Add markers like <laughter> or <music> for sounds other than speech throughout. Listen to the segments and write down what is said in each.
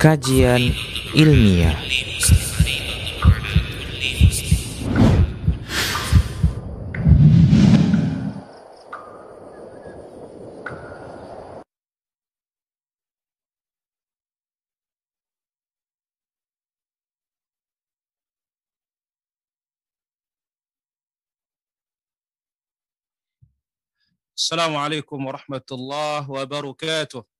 Kajian Ilmiah. السلام عليكم ورحمة الله وبركاته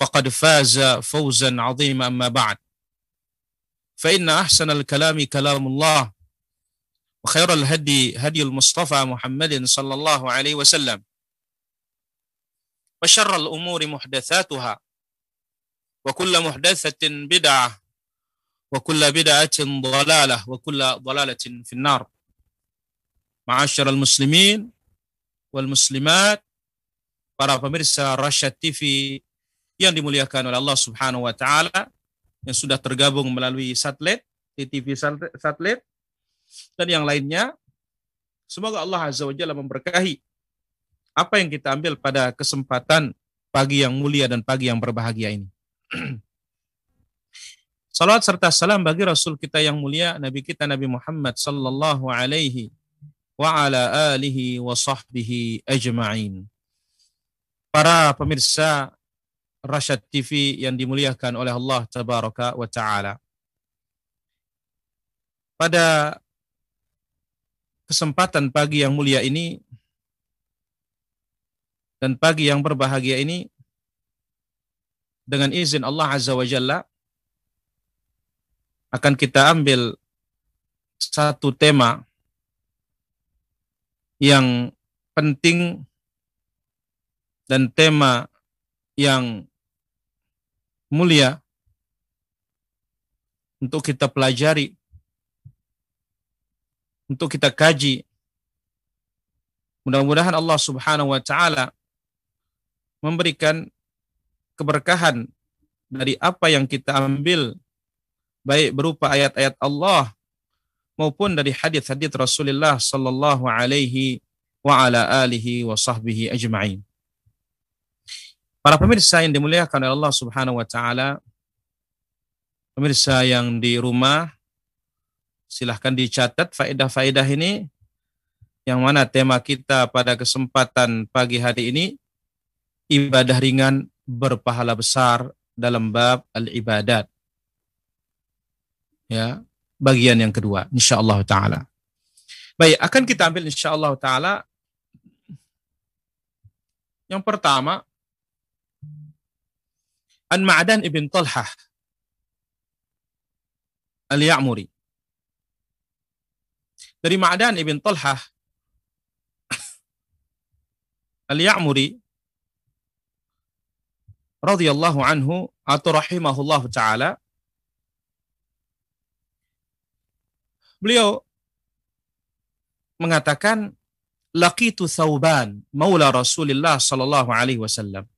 فقد فاز فوزا عظيما أما بعد. فإن أحسن الكلام كلام الله وخير الهدي هدي المصطفى محمد صلى الله عليه وسلم وشر الأمور محدثاتها وكل محدثة بدعة وكل بدعة ضلالة وكل ضلالة في النار. معاشر المسلمين والمسلمات para pemirsa Rasyad TV yang dimuliakan oleh Allah Subhanahu wa taala yang sudah tergabung melalui satelit, TV satelit dan yang lainnya. Semoga Allah Azza wa Jalla memberkahi apa yang kita ambil pada kesempatan pagi yang mulia dan pagi yang berbahagia ini. <clears throat> Salawat serta salam bagi Rasul kita yang mulia, Nabi kita Nabi Muhammad sallallahu alaihi wa ala alihi wa sahbihi ajma'in. Para pemirsa Rasyad TV yang dimuliakan oleh Allah tabaraka wa taala. Pada kesempatan pagi yang mulia ini dan pagi yang berbahagia ini dengan izin Allah Azza wa Jalla akan kita ambil satu tema yang penting dan tema yang mulia untuk kita pelajari, untuk kita kaji. Mudah-mudahan Allah Subhanahu wa taala memberikan keberkahan dari apa yang kita ambil baik berupa ayat-ayat Allah maupun dari hadis-hadis Rasulullah sallallahu alaihi wa ala alihi wa sahbihi ajma'in. Para pemirsa yang dimuliakan oleh Allah Subhanahu wa taala, pemirsa yang di rumah silahkan dicatat faedah-faedah ini yang mana tema kita pada kesempatan pagi hari ini ibadah ringan berpahala besar dalam bab al-ibadat. Ya, bagian yang kedua insyaallah taala. Baik, akan kita ambil insyaallah taala yang pertama An Ma'dan ibn Talhah Al-Ya'muri. Dari Ma'dan ibn Talhah Al-Ya'muri radhiyallahu anhu atau rahimahullah taala beliau mengatakan laqitu Thauban maula Rasulullah sallallahu alaihi wasallam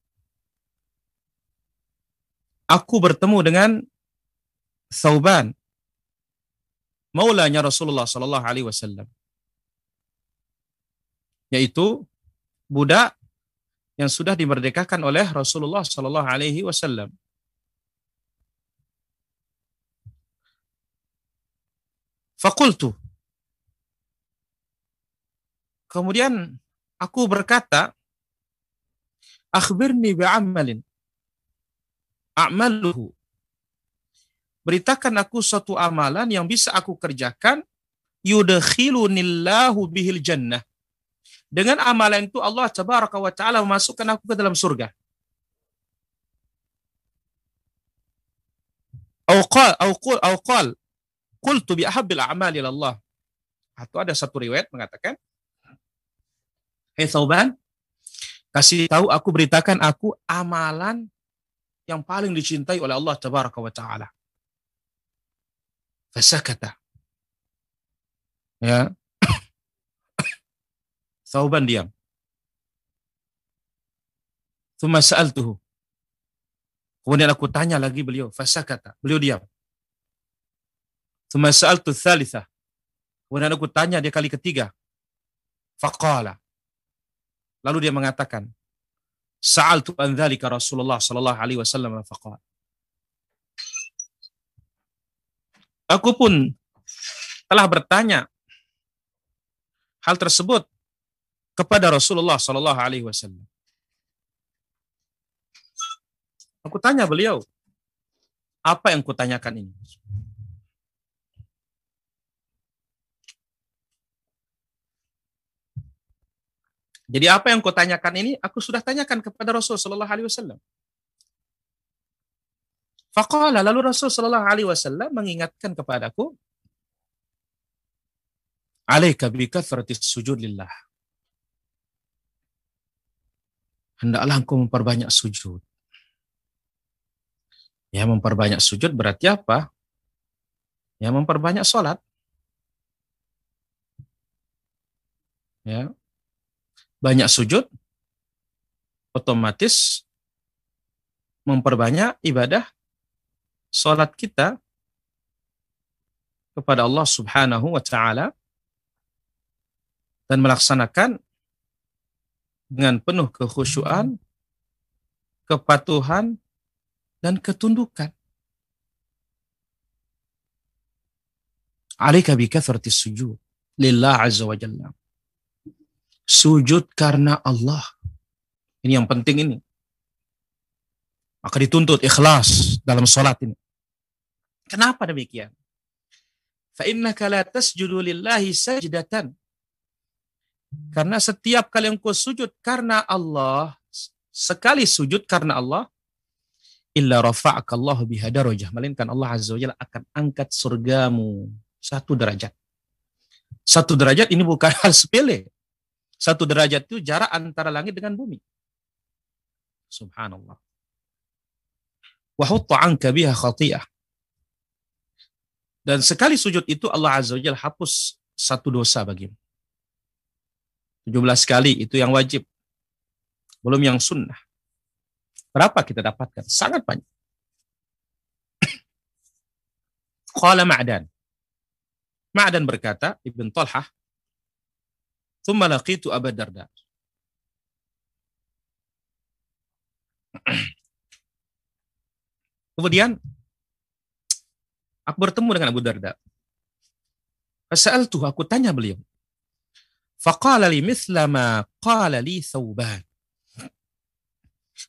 aku bertemu dengan Thauban maulanya Rasulullah sallallahu alaihi wasallam yaitu budak yang sudah dimerdekakan oleh Rasulullah sallallahu alaihi wasallam. Fakultu. Kemudian aku berkata Akhbirni bi'amalin. A'maluhu. Beritakan aku suatu amalan yang bisa aku kerjakan. Yudkhilunillahu bihil jannah. Dengan amalan itu Allah tabaraka wa ta'ala memasukkan aku ke dalam surga. Awqal, awqal, awqal. Qultu bi ahabbil a'mali Allah. Atau ada satu riwayat mengatakan, Hei Thauban, kasih tahu aku beritakan aku amalan yang paling dicintai oleh Allah tabaraka wa taala. Fasakata. Ya. <coughs> Thauban diam. Thumma sa'altuhu. Kemudian aku tanya lagi beliau, fasakata. Beliau diam. Thumma sa'altu thalitha. Kemudian aku tanya dia kali ketiga. Faqala. Lalu dia mengatakan, Sa'altu an dzalika Rasulullah sallallahu alaihi wasallam faqala. Aku pun telah bertanya hal tersebut kepada Rasulullah sallallahu alaihi wasallam. Aku tanya beliau, apa yang kutanyakan ini? Jadi apa yang kau tanyakan ini, aku sudah tanyakan kepada Rasul Sallallahu Alaihi Wasallam. Faqala lalu Rasul Sallallahu Alaihi Wasallam mengingatkan kepadaku, alaika bi kathrati sujud lillah. Hendaklah engkau memperbanyak sujud. Ya memperbanyak sujud berarti apa? Ya memperbanyak sholat. Ya, banyak sujud, otomatis memperbanyak ibadah sholat kita kepada Allah Subhanahu wa Ta'ala dan melaksanakan dengan penuh kekhusyuan, kepatuhan, dan ketundukan. Alika bi sujud lillah azza wa jalla sujud karena Allah. Ini yang penting ini. Maka dituntut ikhlas dalam sholat ini. Kenapa demikian? Fa'innaka la tasjudu lillahi sajdatan. Karena setiap kali engkau sujud karena Allah, sekali sujud karena Allah, illa rafa'akallahu biha darajah. Melainkan Allah Azza wa akan angkat surgamu satu derajat. Satu derajat ini bukan <laughs> hal sepele. Satu derajat itu jarak antara langit dengan bumi. Subhanallah. Wahutta anka biha. Dan sekali sujud itu Allah Azza wa hapus satu dosa bagimu. 17 kali itu yang wajib. Belum yang sunnah. Berapa kita dapatkan? Sangat banyak. Qala Ma'dan. Ma'dan berkata, Ibn Talhah, Thumma laqitu Abu Darda. <clears throat> Kemudian aku bertemu dengan Abu Darda. tuh aku tanya beliau. Faqala li mithla ma qala li Thawban.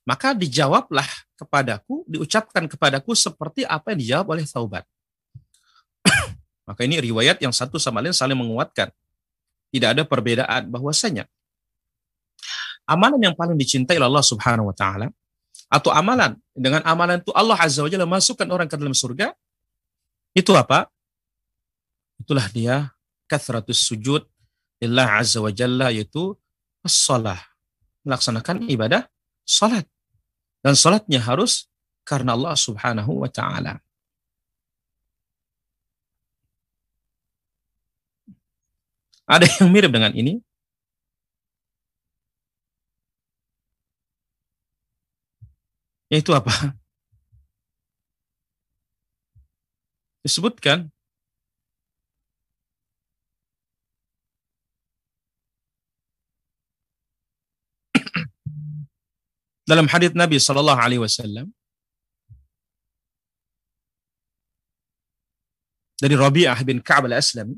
Maka dijawablah kepadaku, diucapkan kepadaku seperti apa yang dijawab oleh Thauban. <clears throat> Maka ini riwayat yang satu sama lain saling menguatkan tidak ada perbedaan bahwasanya amalan yang paling dicintai oleh Allah Subhanahu wa taala atau amalan dengan amalan itu Allah Azza wa Jalla masukkan orang ke dalam surga itu apa? Itulah dia kathratus sujud lillah Azza wa Jalla yaitu as-salah melaksanakan ibadah salat dan salatnya harus karena Allah Subhanahu wa taala. Ada yang mirip dengan ini? Yaitu apa? Disebutkan dalam hadis Nabi Shallallahu Alaihi Wasallam dari Rabi'ah bin Ka'ab al-Aslami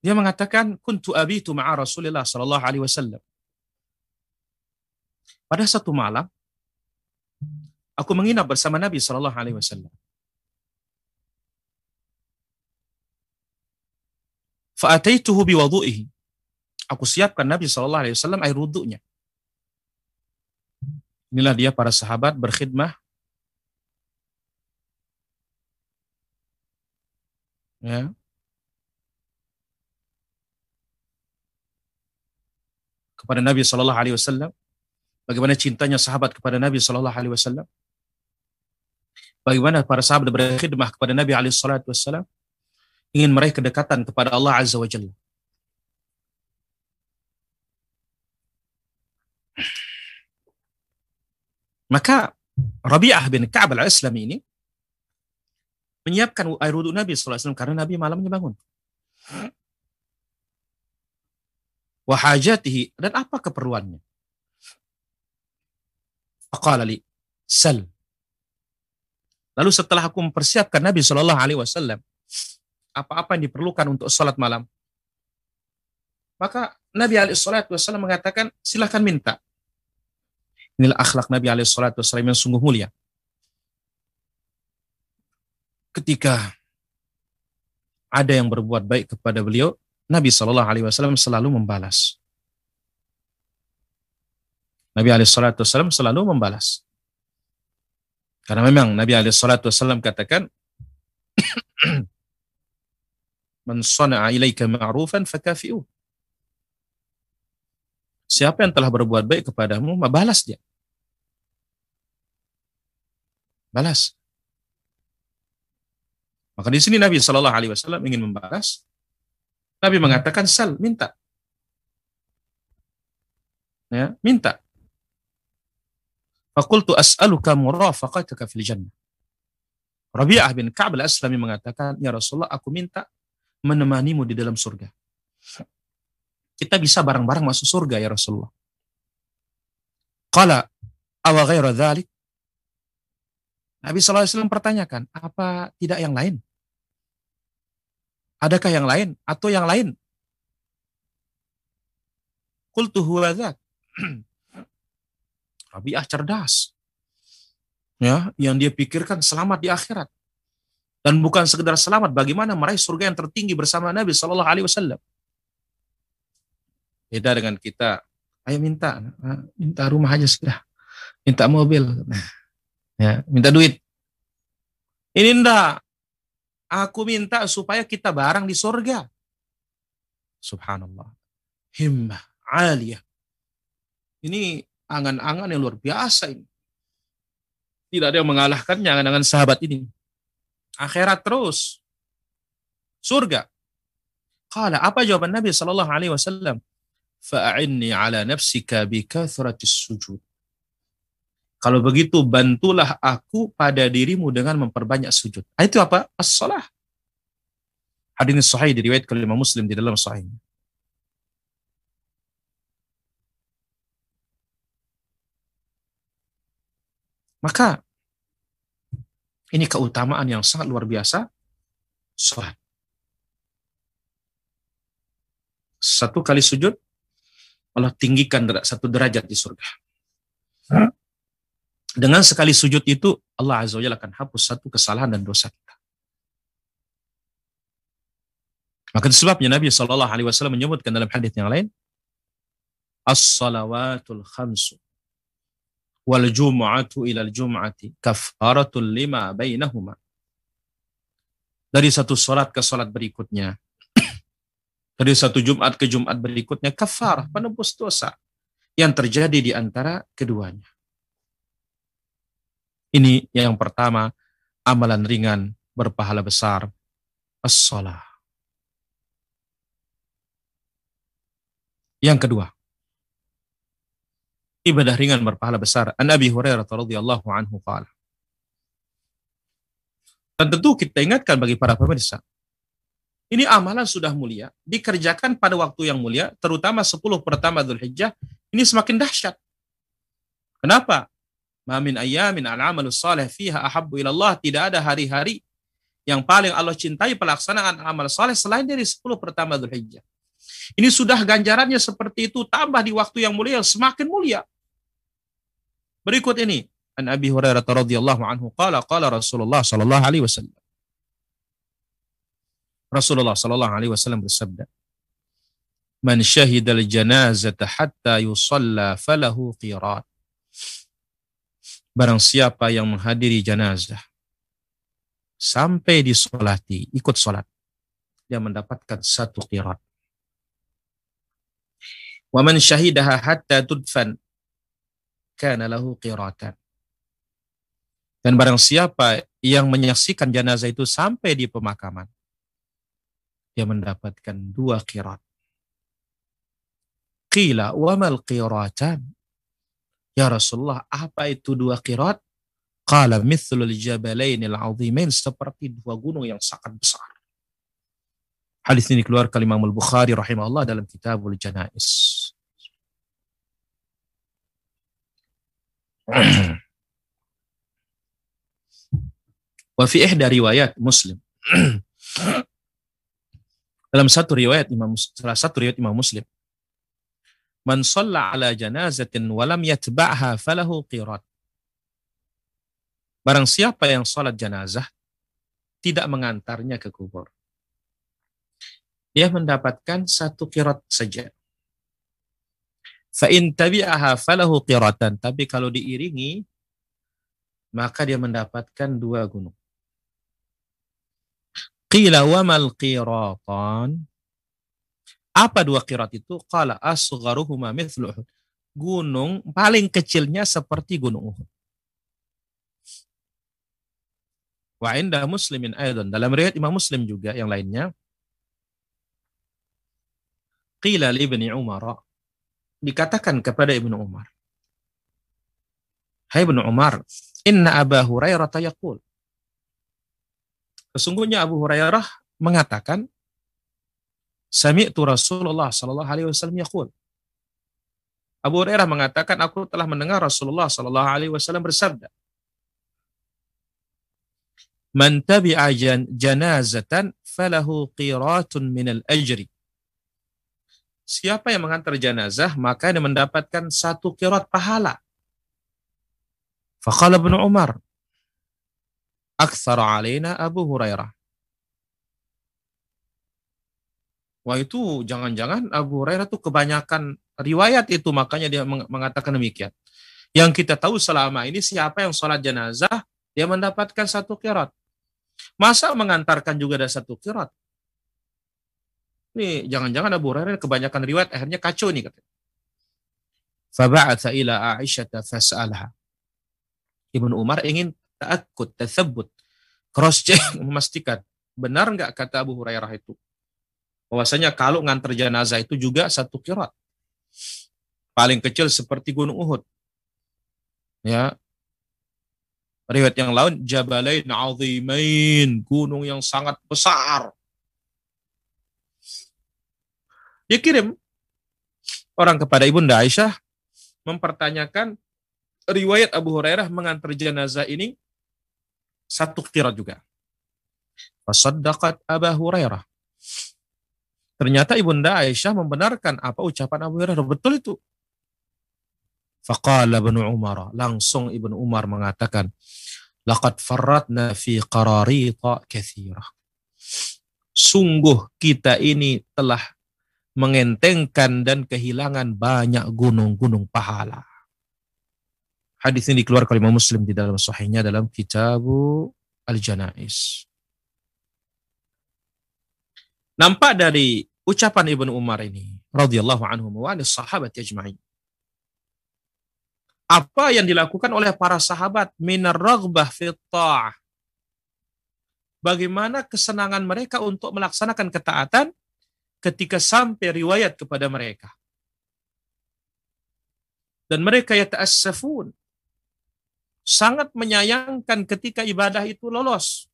Dia mengatakan, "Kuntu abitu ma'a Rasulillah sallallahu alaihi wasallam." Pada satu malam, aku menginap bersama Nabi sallallahu alaihi wasallam. Fa'ataituhu biwudu'ihi. Aku siapkan Nabi sallallahu alaihi wasallam air wudunya. Inilah dia para sahabat berkhidmah ya kepada Nabi Shallallahu Alaihi Wasallam, bagaimana cintanya sahabat kepada Nabi Shallallahu Alaihi Wasallam, bagaimana para sahabat berkhidmah kepada Nabi Alaihi Wasallam, ingin meraih kedekatan kepada Allah Azza wa Jalla. Maka Rabi'ah bin Ka'ab al-Islami ini menyiapkan air wudhu Nabi SAW karena Nabi malamnya bangun. Wahajatihi dan apa keperluannya? Faqala li sal. Lalu setelah aku mempersiapkan Nabi Shallallahu Alaihi Wasallam apa-apa yang diperlukan untuk sholat malam, maka Nabi Alaihi Wasallam mengatakan silahkan minta. Inilah akhlak Nabi Alaihi Wasallam yang sungguh mulia ketika ada yang berbuat baik kepada beliau, Nabi Shallallahu Alaihi Wasallam selalu membalas. Nabi Alaihi Wasallam selalu membalas. Karena memang Nabi Alaihi Wasallam katakan, <clears throat> "Man sana'a ilaika fakafi'u." Siapa yang telah berbuat baik kepadamu, balas dia. Balas. Maka di sini Nabi Shallallahu Alaihi Wasallam ingin membalas. Nabi mengatakan sal, minta. Ya, minta. Fakultu as'aluka murafaqataka fil jannah. Rabi'ah bin Ka'b al-Aslami mengatakan, Ya Rasulullah, aku minta menemanimu di dalam surga. Kita bisa bareng-bareng masuk surga ya Rasulullah. Qala awa ghaira dhalik. Nabi SAW pertanyakan, apa tidak yang lain? Adakah yang lain atau yang lain? Qultu huwa <clears throat> Rabi'ah cerdas. Ya, yang dia pikirkan selamat di akhirat. Dan bukan sekedar selamat, bagaimana meraih surga yang tertinggi bersama Nabi Shallallahu Alaihi Wasallam. Beda dengan kita, ayo minta, minta rumah aja sudah, minta mobil, ya, minta duit. Ini enggak, Aku minta supaya kita bareng di surga. Subhanallah. Himmah, aliyah. Ini angan-angan yang luar biasa ini. Tidak ada yang mengalahkannya angan-angan sahabat ini. Akhirat terus. Surga. Kala apa jawaban Nabi sallallahu alaihi wasallam? Fa'inni ala nafsika bi sujud. Kalau begitu bantulah aku pada dirimu dengan memperbanyak sujud. Ah, itu apa? As-salah. Hadis sahih diriwayat kelima Muslim di dalam sahih. Maka ini keutamaan yang sangat luar biasa salat. Satu kali sujud Allah tinggikan satu derajat di surga. Dengan sekali sujud itu Allah Azza wa Jalla akan hapus satu kesalahan dan dosa kita. Maka itu sebabnya Nabi Shallallahu Alaihi Wasallam menyebutkan dalam hadis yang lain, as-salawatul khamsu wal jum'atu ilal jum'ati kafaratul lima bainahuma. Dari satu salat ke salat berikutnya, <clears throat> dari satu Jumat ke Jumat berikutnya, kafar, penebus dosa yang terjadi di antara keduanya. Ini yang pertama, amalan ringan berpahala besar, as-salah. Yang kedua, ibadah ringan berpahala besar. An Abi Hurairah radhiyallahu anhu qala. Dan tentu kita ingatkan bagi para pemirsa, ini amalan sudah mulia, dikerjakan pada waktu yang mulia, terutama 10 pertama Dhul Hijjah, ini semakin dahsyat. Kenapa? Ma min ayamin al-amalus salih fiha ahabbu ilallah. Tidak ada hari-hari Yang paling Allah cintai pelaksanaan amal soleh selain dari 10 pertama Dzulhijjah. Ini sudah ganjarannya seperti itu, tambah di waktu yang mulia, semakin mulia. Berikut ini, An Abi Hurairah radhiyallahu anhu qala qala Rasulullah sallallahu alaihi wasallam. Rasulullah sallallahu alaihi wasallam bersabda, "Man syahidal janazata hatta yusalla falahu qirat." Barang siapa yang menghadiri jenazah sampai disolati, ikut sholat, dia mendapatkan satu qirat. Wa man syahidaha hatta tudfan kana lahu qiratan. Dan barang siapa yang menyaksikan jenazah itu sampai di pemakaman, dia mendapatkan dua qirat. Qila wa mal qiratan? Ya Rasulullah, apa itu dua qirat? Qala mithlul jabalain al-azimain seperti dua gunung yang sangat besar. Hadis ini keluar Imam Al-Bukhari rahimahullah dalam Kitabul Janais. <clears throat> Wa fi ihda riwayat Muslim. <clears throat> Dalam satu riwayat Imam salah satu riwayat Imam Muslim. Man shalla ala janazatin wa lam yatba'ha falahu qirat. Barang siapa yang salat janazah tidak mengantarnya ke kubur. Dia mendapatkan satu qirat saja. Fa in tabi'aha falahu qiratan. Tapi kalau diiringi, maka dia mendapatkan dua gunung. Qila wa mal qiratan. Apa dua qirat itu? Qala asgharuhuma mithlu Uhud. Gunung paling kecilnya seperti gunung Uhud. Wa inda muslimin aydan. Dalam riwayat Imam Muslim juga yang lainnya. Qila li ibni Umar dikatakan kepada Ibnu Umar. Hai Ibnu Umar, inna Aba Hurairah yaqul. Sesungguhnya Abu Hurairah mengatakan, Sami'tu Rasulullah sallallahu alaihi wasallam yaqul. Abu Hurairah mengatakan, aku telah mendengar Rasulullah sallallahu alaihi wasallam bersabda, Man tabi'a janazatan falahu qiratun minal ajri siapa yang mengantar jenazah maka dia mendapatkan satu kirat pahala. Faqala Ibnu Umar, aktsara alaina Abu Hurairah. Wah itu jangan-jangan Abu Hurairah tuh kebanyakan riwayat itu makanya dia mengatakan demikian. Yang kita tahu selama ini siapa yang sholat jenazah dia mendapatkan satu kirat. Masa mengantarkan juga ada satu kirat? Ini jangan-jangan Abu Hurairah kebanyakan riwayat akhirnya kacau nih katanya. Faba'atha ila Aisyah fas'alaha. Ibnu Umar ingin takut, tersebut, cross check <laughs> memastikan benar nggak kata Abu Hurairah itu. Bahwasanya kalau ngantar jenazah itu juga satu kirat. Paling kecil seperti Gunung Uhud. Ya. Riwayat yang lain Jabalain azimain, gunung yang sangat besar. Dia kirim orang kepada Ibunda Aisyah mempertanyakan riwayat Abu Hurairah mengantar jenazah ini satu kirat juga. Fasaddaqat Abu Hurairah. Ternyata Ibunda Aisyah membenarkan apa ucapan Abu Hurairah. Betul itu. Faqala Ibnu Umar. Langsung Ibnu Umar mengatakan, Laqad farratna fi qararita kathirah. Sungguh kita ini telah mengentengkan dan kehilangan banyak gunung-gunung pahala. Hadis ini dikeluarkan oleh Muslim di dalam sahihnya dalam Kitabu Al-Janais. Nampak dari ucapan Ibnu Umar ini radhiyallahu anhu wa sahabat ajma'in. Apa yang dilakukan oleh para sahabat minar raghbah fi Bagaimana kesenangan mereka untuk melaksanakan ketaatan ketika sampai riwayat kepada mereka. Dan mereka ya ta'assafun. Sangat menyayangkan ketika ibadah itu lolos.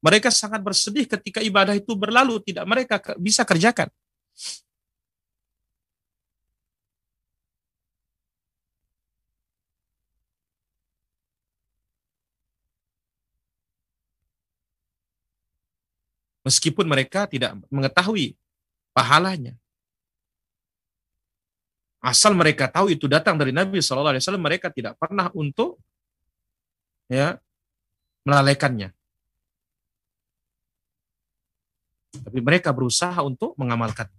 Mereka sangat bersedih ketika ibadah itu berlalu, tidak mereka bisa kerjakan. Meskipun mereka tidak mengetahui pahalanya. Asal mereka tahu itu datang dari Nabi Shallallahu Alaihi Wasallam, mereka tidak pernah untuk ya melalaikannya. Tapi mereka berusaha untuk mengamalkannya.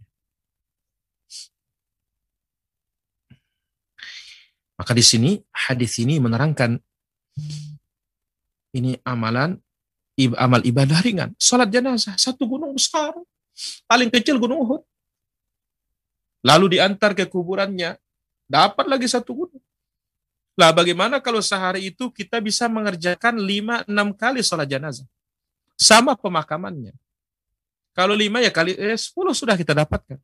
Maka di sini hadis ini menerangkan ini amalan amal ibadah ringan. Salat jenazah satu gunung besar, paling kecil gunung Uhud lalu diantar ke kuburannya, dapat lagi satu gunung. Lah bagaimana kalau sehari itu kita bisa mengerjakan lima enam kali sholat jenazah? Sama pemakamannya. Kalau lima ya kali eh, 10 sudah kita dapatkan.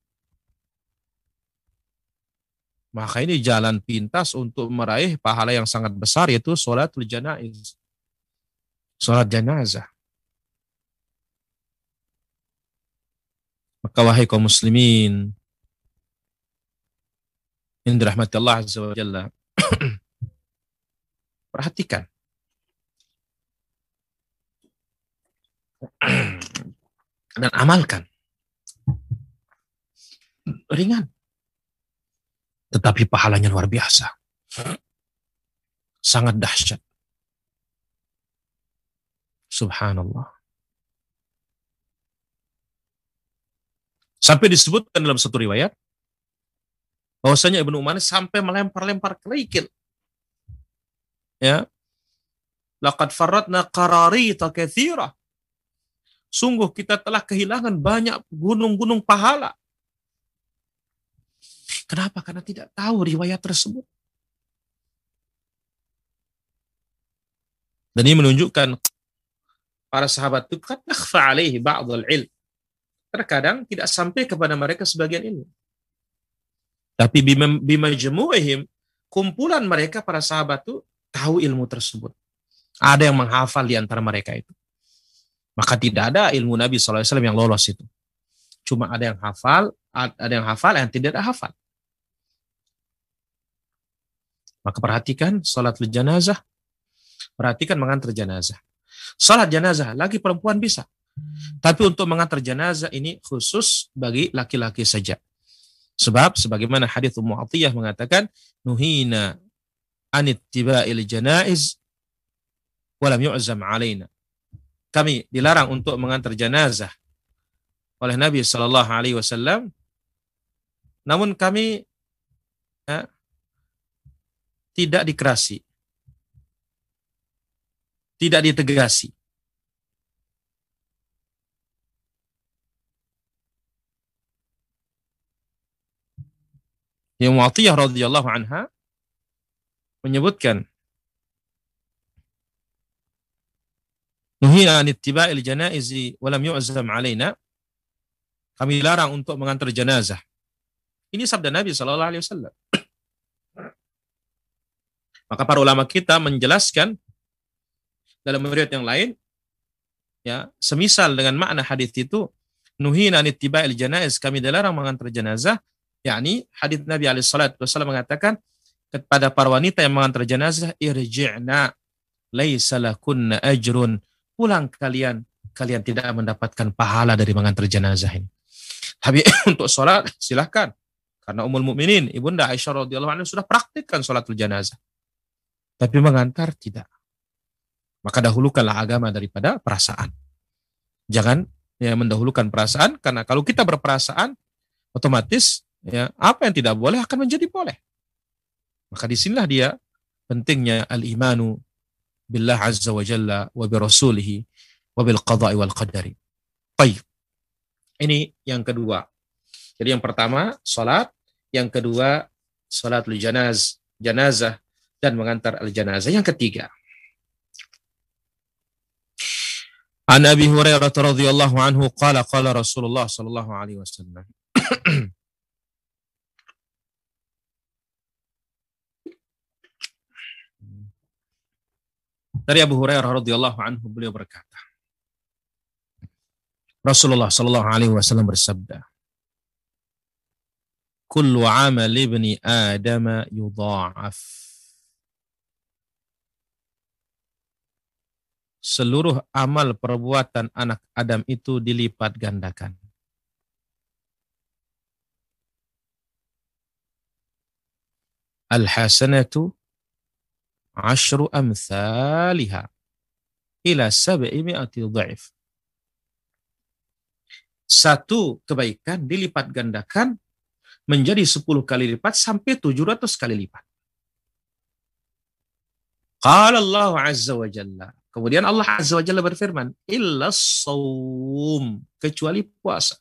Maka ini jalan pintas untuk meraih pahala yang sangat besar yaitu sholatul janaiz. Sholat jenazah. Maka wahai kaum muslimin, ini Allah Azza wa Jalla. <clears throat> Perhatikan. <clears throat> Dan amalkan. Ringan. Tetapi pahalanya luar biasa. Sangat dahsyat. Subhanallah. Sampai disebutkan dalam satu riwayat, bahwasanya Ibnu Umar sampai melempar-lempar kerikil. Ya. Laqad farratna qararita katsira. Sungguh kita telah kehilangan banyak gunung-gunung pahala. Kenapa? Karena tidak tahu riwayat tersebut. Dan ini menunjukkan para sahabat itu kan alaihi ba'dul ilm. Terkadang tidak sampai kepada mereka sebagian ilmu. Tapi bima jemuhim, kumpulan mereka para sahabat itu tahu ilmu tersebut. Ada yang menghafal di antara mereka itu. Maka tidak ada ilmu Nabi SAW yang lolos itu. Cuma ada yang hafal, ada yang hafal, yang tidak ada hafal. Maka perhatikan salat jenazah, perhatikan mengantar jenazah. Salat jenazah, lagi perempuan bisa. Tapi untuk mengantar jenazah ini khusus bagi laki-laki saja. Sebab sebagaimana hadis Ummu Atiyah mengatakan nuhina anit tiba'il janaiz walam yu'zam alaina. Kami dilarang untuk mengantar jenazah oleh Nabi sallallahu alaihi wasallam. Namun kami ya, tidak dikerasi. Tidak ditegasi. Yang Mu'atiyah radhiyallahu anha menyebutkan Nuhina an ittiba'il janaizi wa lam yu'zam alaina. Kami larang untuk mengantar jenazah. Ini sabda Nabi sallallahu alaihi wasallam. <clears throat> Maka para ulama kita menjelaskan dalam riwayat yang lain ya, semisal dengan makna hadis itu nuhina an ittiba'il janaiz kami dilarang mengantar jenazah yakni hadis Nabi alaihi wasallam mengatakan kepada para wanita yang mengantar jenazah irji'na laisa lakunna ajrun pulang kalian kalian tidak mendapatkan pahala dari mengantar jenazah ini. Tapi <coughs> untuk sholat silahkan karena umul mukminin ibunda Aisyah radhiyallahu anha sudah praktikkan sholatul jenazah. Tapi mengantar tidak. Maka dahulukanlah agama daripada perasaan. Jangan ya mendahulukan perasaan. Karena kalau kita berperasaan otomatis ya apa yang tidak boleh akan menjadi boleh. Maka di sinilah dia pentingnya al-imanu billah azza wa jalla wa bi rasulihi wa bil qada'i wal qadari. Baik. Ini yang kedua. Jadi yang pertama salat, yang kedua salatul janaz, janazah dan mengantar al-janazah. Yang ketiga. An Abi Hurairah radhiyallahu anhu qala qala Rasulullah sallallahu alaihi wasallam <clears throat> Dari Abu Hurairah radhiyallahu anhu beliau berkata, Rasulullah sallallahu alaihi wasallam bersabda, "Kullu 'amal ibni Adam yudha'af." seluruh amal perbuatan anak Adam itu dilipat gandakan. Al-hasanatu ashru amthaliha ila sab'i mi'ati dhaif. Satu kebaikan dilipat gandakan menjadi 10 kali lipat sampai 700 kali lipat. Qala Allah Azza wa Jalla. Kemudian Allah Azza wa Jalla berfirman, illa sawm, kecuali puasa.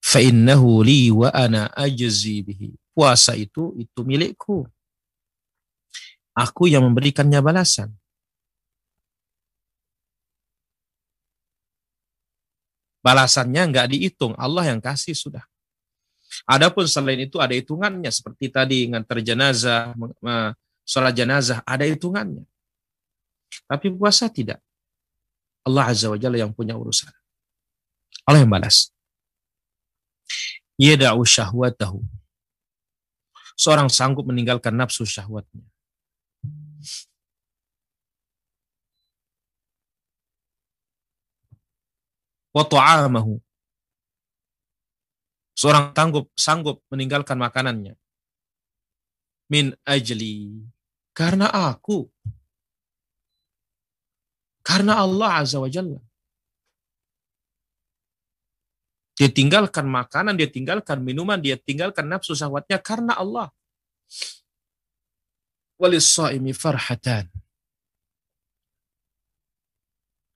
Fa innahu li wa ana ajzi bihi. Puasa itu itu milikku. Aku yang memberikannya balasan. Balasannya nggak dihitung, Allah yang kasih sudah. Adapun selain itu ada hitungannya seperti tadi ngantar jenazah, sholat jenazah ada hitungannya. Tapi puasa tidak. Allah Azza wa Jalla yang punya urusan. Allah yang balas. Yada'u syahwatahu. Seorang sanggup meninggalkan nafsu syahwatnya. Wa ta'amahu. Seorang tanggup, sanggup meninggalkan makanannya. Min ajli. Karena aku. Karena Allah Azza wa Jalla. Dia tinggalkan makanan, dia tinggalkan minuman, dia tinggalkan nafsu syahwatnya karena Allah. Walis-saimi farhatan.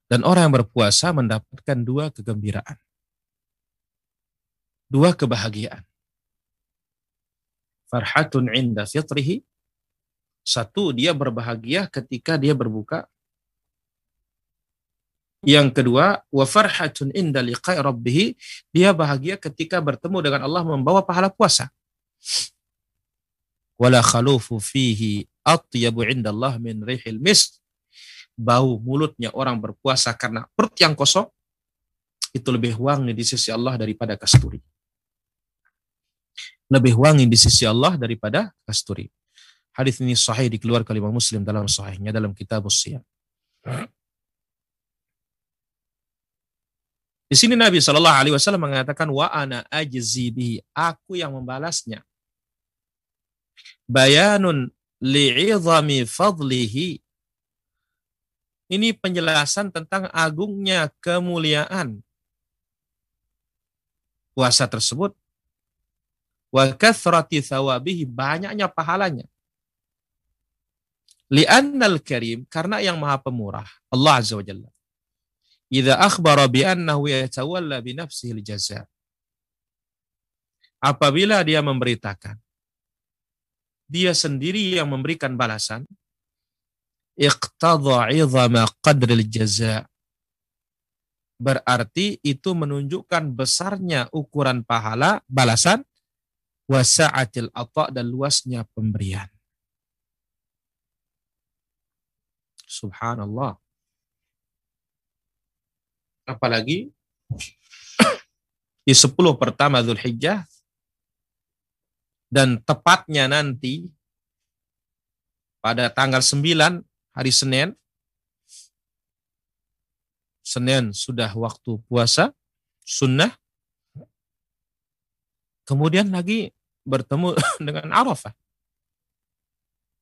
Dan orang yang berpuasa mendapatkan dua kegembiraan. Dua kebahagiaan. Farhatun inda fitrihi. Satu, dia berbahagia ketika dia berbuka. Yang kedua, wa farhatun inda liqa'i rabbih. Dia bahagia ketika bertemu dengan Allah membawa pahala puasa. Wala khalufu fihi atyabu inda Allah min rihil misk bau mulutnya orang berpuasa karena perut yang kosong, itu lebih wangi di sisi Allah daripada kasturi. Lebih wangi di sisi Allah daripada kasturi. Hadis ini sahih dikeluarkan oleh Muslim dalam sahihnya dalam kitab Siyam. Di sini Nabi Shallallahu Alaihi Wasallam mengatakan wa ana ajzi bihi, aku yang membalasnya. Bayanun li'idhami fadlihi ini penjelasan tentang agungnya kemuliaan puasa tersebut. Wa kathrati thawabihi, banyaknya pahalanya. Li'annal karim, karena yang maha pemurah, Allah Azza wa Jalla. Idza akhbara bi annahu yatawalla bi nafsihi jaza Apabila dia memberitakan dia sendiri yang memberikan balasan, qadril jaza. Berarti itu menunjukkan besarnya ukuran pahala balasan wasa'atil ata dan luasnya pemberian. Subhanallah. Apalagi di 10 pertama Zulhijjah dan tepatnya nanti pada tanggal 9 hari Senin. Senin sudah waktu puasa, sunnah. Kemudian lagi bertemu <laughs> dengan Arafah.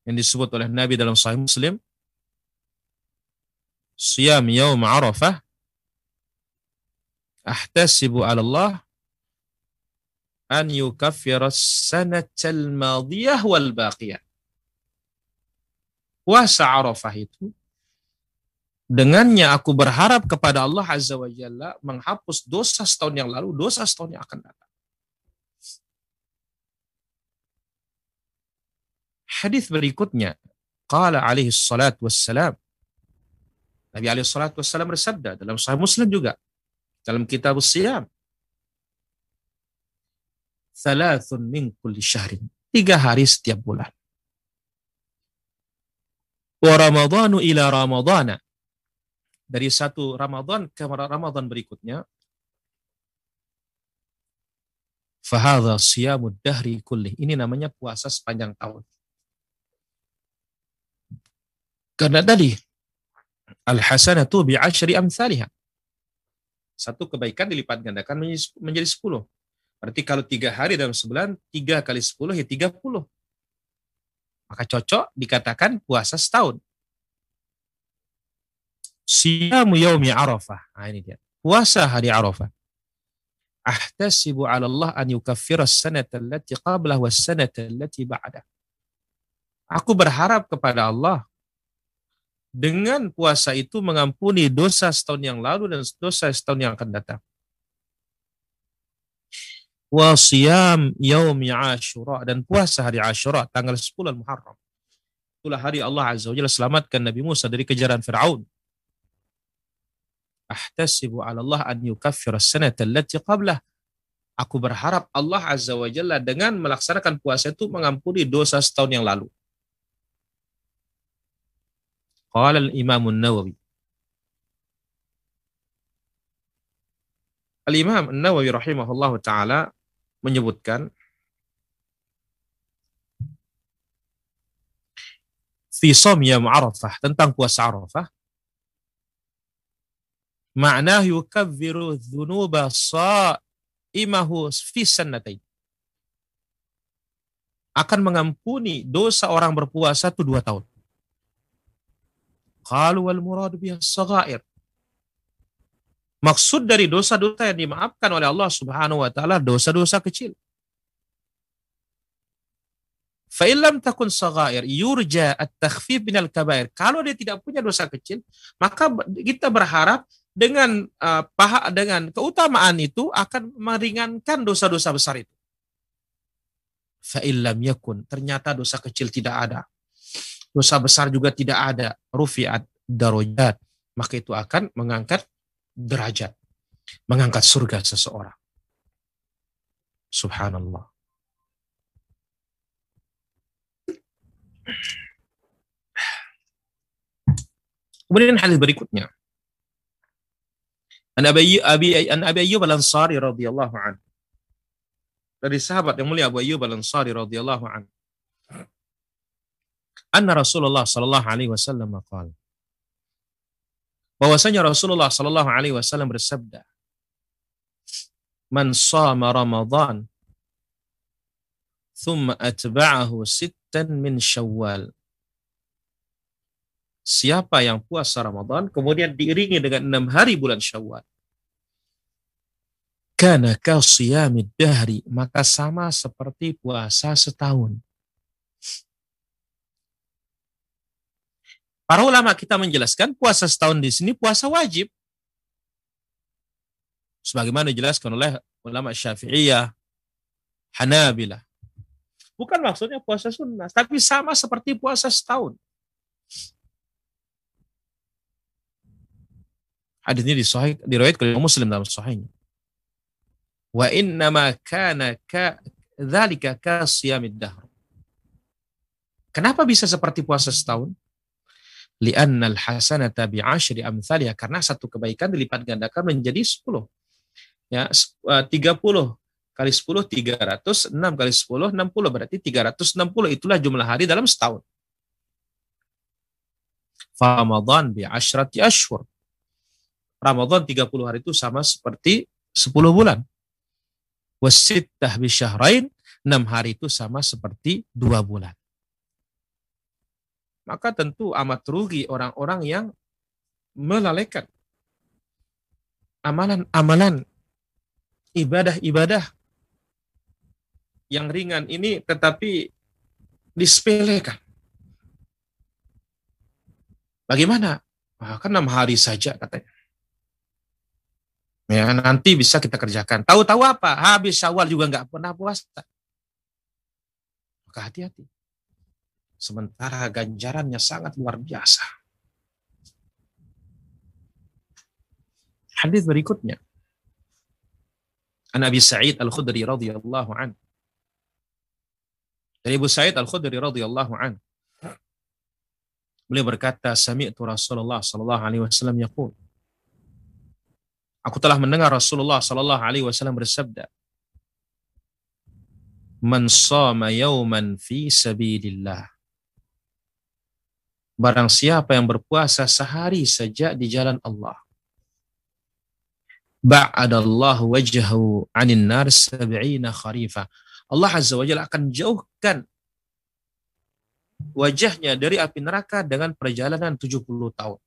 Yang disebut oleh Nabi dalam Sahih Muslim. Siyam yaum Arafah. Ahtasibu ala Allah an yukaffira sanatal madiyah wal baqiyah puasa Arafah itu dengannya aku berharap kepada Allah Azza wa Jalla menghapus dosa setahun yang lalu, dosa setahun yang akan datang. Hadis berikutnya, qala alaihi salat wassalam. Nabi alaihi salat wassalam bersabda dalam Sahih Muslim juga dalam kitab Siyam. Thalathun min kulli syahrin. Tiga hari setiap bulan wa ramadhanu ila ramadhana dari satu Ramadan ke Ramadan berikutnya fahadha siyamud dahri kulli ini namanya puasa sepanjang tahun karena tadi Al-hasanatu bi'ashri amthaliha. Satu kebaikan dilipat gandakan menjadi sepuluh. Berarti kalau tiga hari dalam sebulan, tiga kali sepuluh ya tiga puluh. Maka cocok dikatakan puasa setahun. Siyamu yaumi arafah. Nah ini dia. Puasa hari arafah. Ahtasibu ala Allah an yukaffira sanata allati qablah wa sanata allati ba'dah. Aku berharap kepada Allah dengan puasa itu mengampuni dosa setahun yang lalu dan dosa setahun yang akan datang. Wa siyam yaumi Ashura dan puasa hari Ashura tanggal 10 Muharram. Itulah hari Allah Azza wa Jalla selamatkan Nabi Musa dari kejaran Firaun. Ahtasibu 'ala Allah an yukaffira sanata allati qablah. Aku berharap Allah Azza wa Jalla dengan melaksanakan puasa itu mengampuni dosa setahun yang lalu. Qala al-Imam nawawi Al-Imam nawawi rahimahullahu taala menyebutkan fi yawm Arafah tentang puasa Arafah makna yukaffiru dhunuba sa'imahu fi sannatain akan mengampuni dosa orang berpuasa itu dua tahun. Qalu wal muradu biha sagair. Maksud dari dosa-dosa yang dimaafkan oleh Allah Subhanahu wa taala dosa-dosa kecil. Fa illam takun sagair yurja at-takhfif minal kabair. Kalau dia tidak punya dosa kecil, maka kita berharap dengan uh, paha dengan keutamaan itu akan meringankan dosa-dosa besar itu. Fa illam yakun, ternyata dosa kecil tidak ada dosa besar juga tidak ada, rufiat darajat, maka itu akan mengangkat derajat, mengangkat surga seseorang. Subhanallah. Kemudian hadis berikutnya. An Abi Abi An Abi Ayyub Al-Ansari radhiyallahu anhu. Dari sahabat yang mulia Abu Ayyub Al-Ansari radhiyallahu anhu anna Rasulullah sallallahu alaihi wasallam qala bahwasanya Rasulullah sallallahu alaihi wasallam bersabda man shama ramadan thumma atba'ahu sittan min syawal Siapa yang puasa Ramadan kemudian diiringi dengan enam hari bulan Syawal. Kana kasiyamid dahri, maka sama seperti puasa setahun. Para ulama kita menjelaskan puasa setahun di sini puasa wajib. Sebagaimana dijelaskan oleh ulama Syafi'iyah, Hanabilah. Bukan maksudnya puasa sunnah, tapi sama seperti puasa setahun. Hadis ini disahih, oleh Muslim dalam sahihnya. Wa innama kana ka dzalika ka siyamid dahr. Kenapa bisa seperti puasa setahun? Li'annal hasanata bi'ashri amthaliha karena satu kebaikan dilipat gandakan menjadi 10. Ya, 30 eh, kali 10 300, 6 kali 10 60 berarti 360 itulah jumlah hari dalam setahun. Ramadan bi asyrati ashhur. Ramadan 30 hari itu sama seperti 10 bulan. Wasittah bi syahrain 6 hari itu sama seperti 2 bulan maka tentu amat rugi orang-orang yang melalaikan amalan-amalan ibadah-ibadah yang ringan ini tetapi disepelekan. Bagaimana? Ah, kan enam hari saja katanya. Ya, nanti bisa kita kerjakan. Tahu-tahu apa? Habis awal juga nggak pernah puasa. Maka hati-hati. Sementara ganjarannya sangat luar biasa. Hadis berikutnya. An Sa'id Al-Khudri radhiyallahu an. Dari Abu Sa'id Al-Khudri radhiyallahu an. Beliau berkata, "Sami'tu Rasulullah sallallahu alaihi wasallam yaqul." Aku telah mendengar Rasulullah sallallahu alaihi wasallam bersabda, "Man shama yawman fi sabilillah Barang siapa yang berpuasa sehari saja di jalan Allah. Ba'adallahu wajhahu anin nar sab'ina kharifa. Allah Azza wa akan jauhkan wajahnya dari api neraka dengan perjalanan 70 tahun.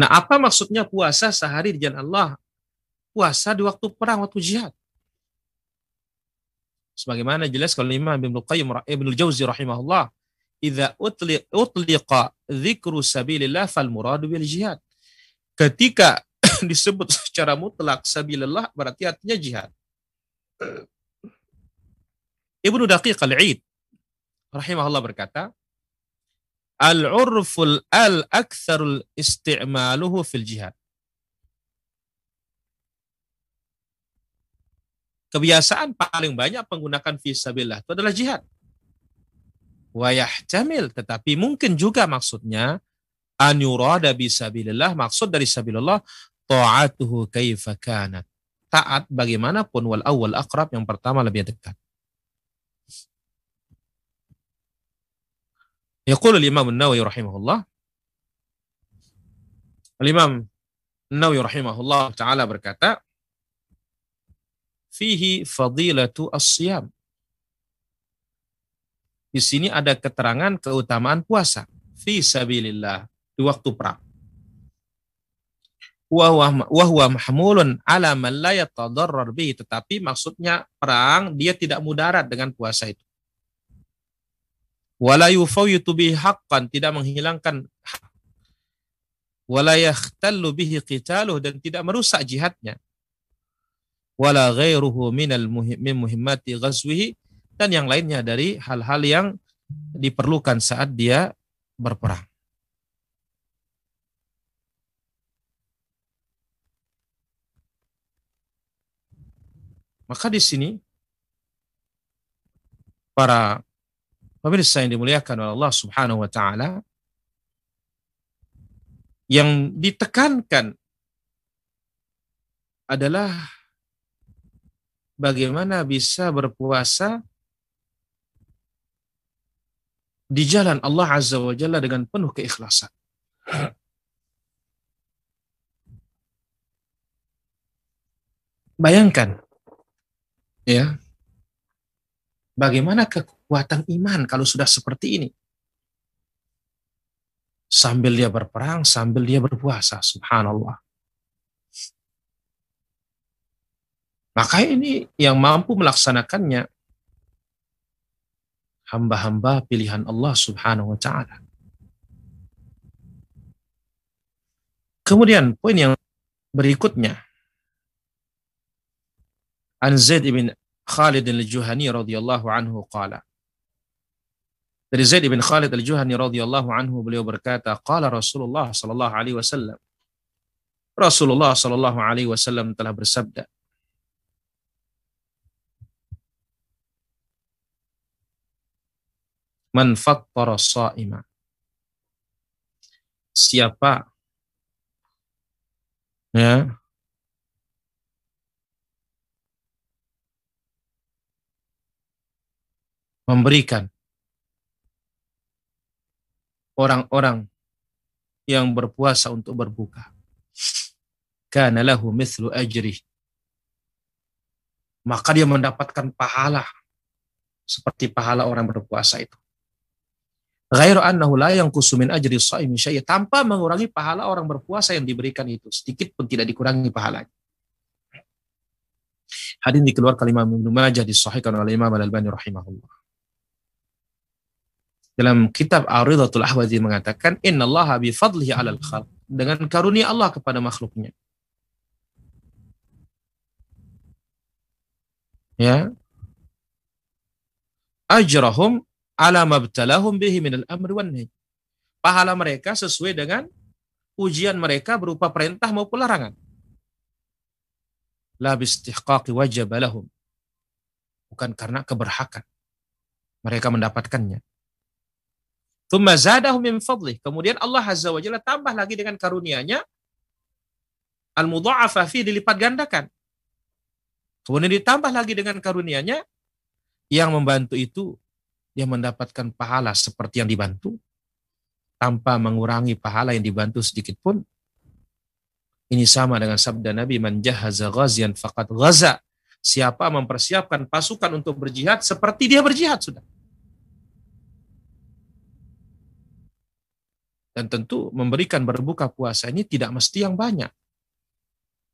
Nah, apa maksudnya puasa sehari di jalan Allah? Puasa di waktu perang, waktu jihad. Sebagaimana jelas kalau Imam Ibnu Qayyim Ibnu Jauzi rahimahullah, "Idza utliqa dzikru sabilillah fal muradu bil jihad." Ketika <coughs> disebut secara mutlak sabilillah berarti artinya jihad. Ibnu Daqiq al-Id rahimahullah berkata, Al-urful al-aktsarul isti'maluhu fil jihad. Kebiasaan paling banyak penggunakan fisabilillah itu adalah jihad. Wa yahtamil, tetapi mungkin juga maksudnya an yurada bisabilillah, maksud dari sabilillah ta'atuhu kaifa kanat. Taat bagaimanapun wal awal akrab yang pertama lebih dekat. Yaqul al-Imam An-Nawawi rahimahullah. Al-Imam An-Nawawi rahimahullah taala berkata, fihi fadilatu as-siyam. Di sini ada keterangan keutamaan puasa fi sabilillah di waktu perang. Wa huwa mahmulun ala man la yatadarrar bihi tetapi maksudnya perang dia tidak mudarat dengan puasa itu. Wala yufawitu bihi haqqan tidak menghilangkan hak. Wala yakhtallu bihi qitaluh dan tidak merusak jihadnya wala ghairuhu minal min muhimmati ghazwihi dan yang lainnya dari hal-hal yang diperlukan saat dia berperang. Maka di sini para pemirsa yang dimuliakan oleh Allah Subhanahu wa taala yang ditekankan adalah bagaimana bisa berpuasa di jalan Allah Azza wa Jalla dengan penuh keikhlasan. Bayangkan, ya, bagaimana kekuatan iman kalau sudah seperti ini. Sambil dia berperang, sambil dia berpuasa, subhanallah. Maka ini yang mampu melaksanakannya hamba-hamba pilihan Allah Subhanahu wa taala. Kemudian poin yang berikutnya. An Zaid bin Khalid al-Juhani radhiyallahu anhu qala. Dari Zaid bin Khalid al-Juhani radhiyallahu anhu beliau berkata qala Rasulullah sallallahu alaihi wasallam. Rasulullah sallallahu alaihi wasallam telah bersabda man fattara sa'ima. Siapa ya memberikan orang-orang yang berpuasa untuk berbuka. Kana lahu mithlu ajri. Maka dia mendapatkan pahala seperti pahala orang berpuasa itu. Ghairu annahu la yanqusu min ajri shaimi tanpa mengurangi pahala orang berpuasa yang diberikan itu. Sedikit pun tidak dikurangi pahalanya. Hadis dikeluarkan Imam Ibnu Majah disahihkan oleh Imam Al-Albani rahimahullah. Dalam kitab Aridatul Ahwazi mengatakan innallaha bi fadlihi 'alal khalq dengan karunia Allah kepada makhluknya. Ya. Ajrahum ala mabtalahum bihi minal amri wan Pahala mereka sesuai dengan ujian mereka berupa perintah maupun larangan. La bistihqaqi wajib lahum. Bukan karena keberhakan. Mereka mendapatkannya. Thumma zadahum min fadlih. Kemudian Allah Azza wa Jalla tambah lagi dengan karunia-Nya al-mudha'afa fi dilipat gandakan. Kemudian ditambah lagi dengan karunia-Nya yang membantu itu dia mendapatkan pahala seperti yang dibantu tanpa mengurangi pahala yang dibantu sedikit pun. Ini sama dengan sabda Nabi man jahaza ghazian faqad ghaza. Siapa mempersiapkan pasukan untuk berjihad seperti dia berjihad sudah. Dan tentu memberikan berbuka puasa ini tidak mesti yang banyak.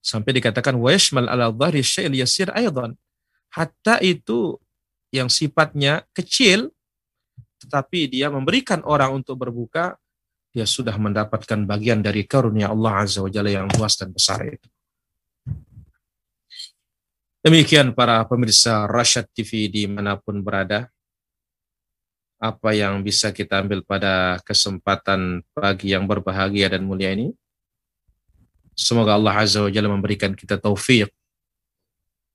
Sampai dikatakan wa yashmal ala dhahri syai'il yasir aidan. Hatta itu yang sifatnya kecil tetapi dia memberikan orang untuk berbuka, dia sudah mendapatkan bagian dari karunia Allah Azza wa Jalla yang luas dan besar itu. Demikian para pemirsa Rashad TV di mana pun berada. Apa yang bisa kita ambil pada kesempatan pagi yang berbahagia dan mulia ini. Semoga Allah Azza wa Jalla memberikan kita taufik.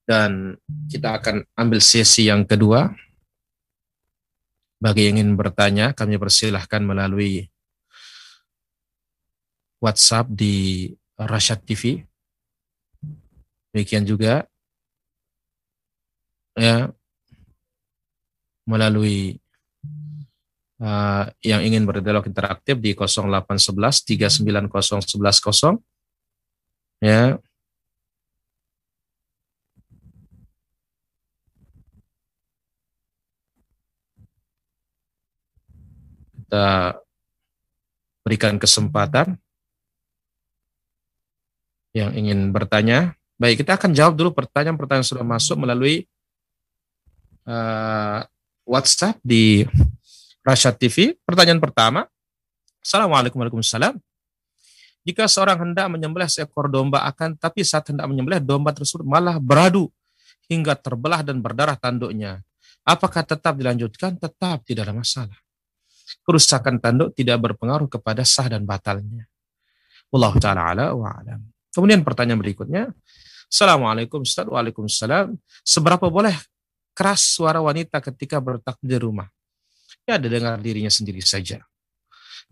Dan kita akan ambil sesi yang kedua bagi yang ingin bertanya, kami persilahkan melalui WhatsApp di Rashad TV. Demikian juga ya melalui uh, yang ingin berdialog interaktif di 0811 390110 ya kita berikan kesempatan yang ingin bertanya. Baik, kita akan jawab dulu pertanyaan-pertanyaan sudah masuk melalui uh, WhatsApp di Rashad TV. Pertanyaan pertama, Assalamualaikum warahmatullahi Jika seorang hendak menyembelih seekor domba akan, tapi saat hendak menyembelih domba tersebut malah beradu hingga terbelah dan berdarah tanduknya. Apakah tetap dilanjutkan? Tetap, tidak ada masalah kerusakan tanduk tidak berpengaruh kepada sah dan batalnya. Allah taala ala wa alam. Kemudian pertanyaan berikutnya, Assalamualaikum Ustaz, Waalaikumsalam. Seberapa boleh keras suara wanita ketika bertakbir di rumah? Ya, dia dengar dirinya sendiri saja.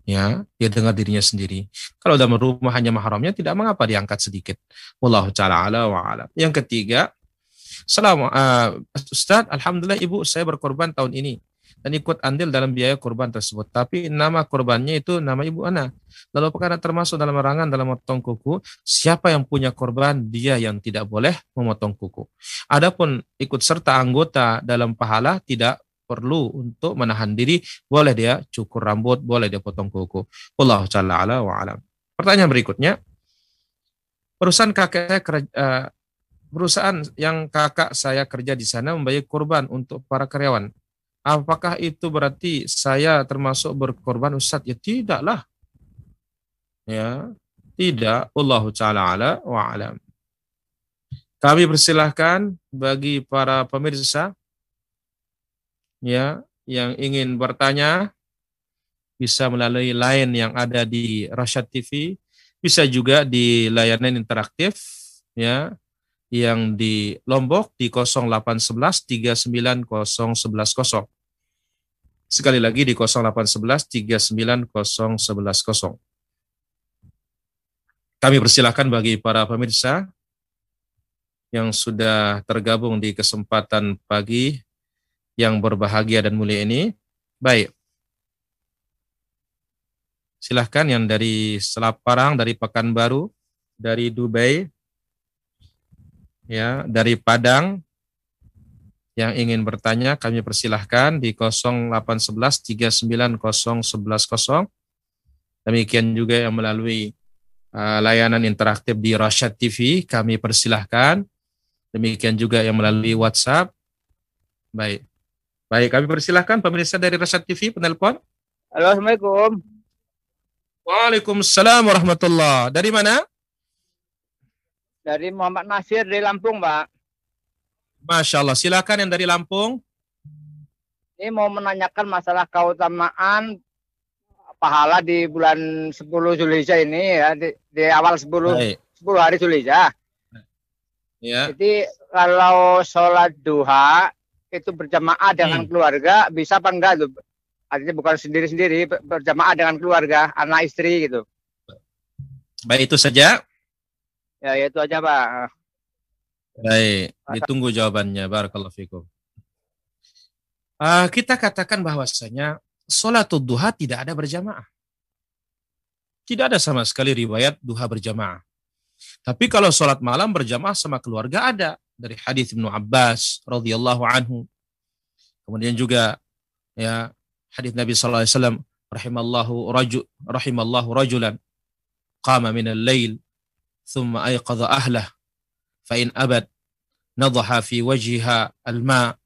Ya, dia dengar dirinya sendiri. Kalau dalam rumah hanya mahramnya tidak mengapa diangkat sedikit. Wallahu taala ala wa alam. Yang ketiga, Salam, uh, Ustaz, Alhamdulillah Ibu, saya berkorban tahun ini dan ikut andil dalam biaya kurban tersebut. Tapi nama kurbannya itu nama ibu Ana. Lalu apakah termasuk dalam larangan dalam memotong kuku? Siapa yang punya kurban, dia yang tidak boleh memotong kuku. Adapun ikut serta anggota dalam pahala tidak perlu untuk menahan diri, boleh dia cukur rambut, boleh dia potong kuku. Allah taala wa alam. Pertanyaan berikutnya, perusahaan kakek saya kerja, uh, perusahaan yang kakak saya kerja di sana membayar kurban untuk para karyawan. Apakah itu berarti saya termasuk berkorban Ustaz? Ya tidaklah. Ya, tidak. Allah taala ala wa alam. Kami persilahkan bagi para pemirsa ya yang ingin bertanya bisa melalui line yang ada di Rashad TV, bisa juga di layanan interaktif ya yang di Lombok di 0811 390110. Sekali lagi di 0811 390110. Kami persilahkan bagi para pemirsa yang sudah tergabung di kesempatan pagi yang berbahagia dan mulia ini. Baik. Silahkan yang dari Selaparang, dari Pekanbaru, dari Dubai, ya dari Padang yang ingin bertanya kami persilahkan di 0811 390110. Demikian juga yang melalui uh, layanan interaktif di Rashad TV kami persilahkan. Demikian juga yang melalui WhatsApp. Baik. Baik, kami persilahkan pemirsa dari Rashad TV penelpon. Halo, Assalamualaikum. Waalaikumsalam warahmatullah. Dari mana? Dari Muhammad Nasir dari Lampung, Pak. Masya Allah. Silakan yang dari Lampung. Ini mau menanyakan masalah keutamaan pahala di bulan 10 Zulhijjah ini ya di, di awal 10 Baik. 10 hari Zulhijjah. Ya. Jadi kalau sholat duha itu berjamaah dengan hmm. keluarga bisa apa enggak tuh? Artinya bukan sendiri-sendiri berjamaah dengan keluarga, anak istri gitu. Baik itu saja. Ya, itu aja, Pak. Baik, ditunggu jawabannya. Barakallahu fikum. Uh, kita katakan bahwasanya sholat duha tidak ada berjamaah. Tidak ada sama sekali riwayat duha berjamaah. Tapi kalau sholat malam berjamaah sama keluarga ada dari hadis Ibnu Abbas radhiyallahu anhu. Kemudian juga ya hadis Nabi sallallahu alaihi wasallam rahimallahu rajul rahimallahu rajulan qama min al-lail thumma ayqadha ahlah fa in abad nadaha fi wajhiha al-ma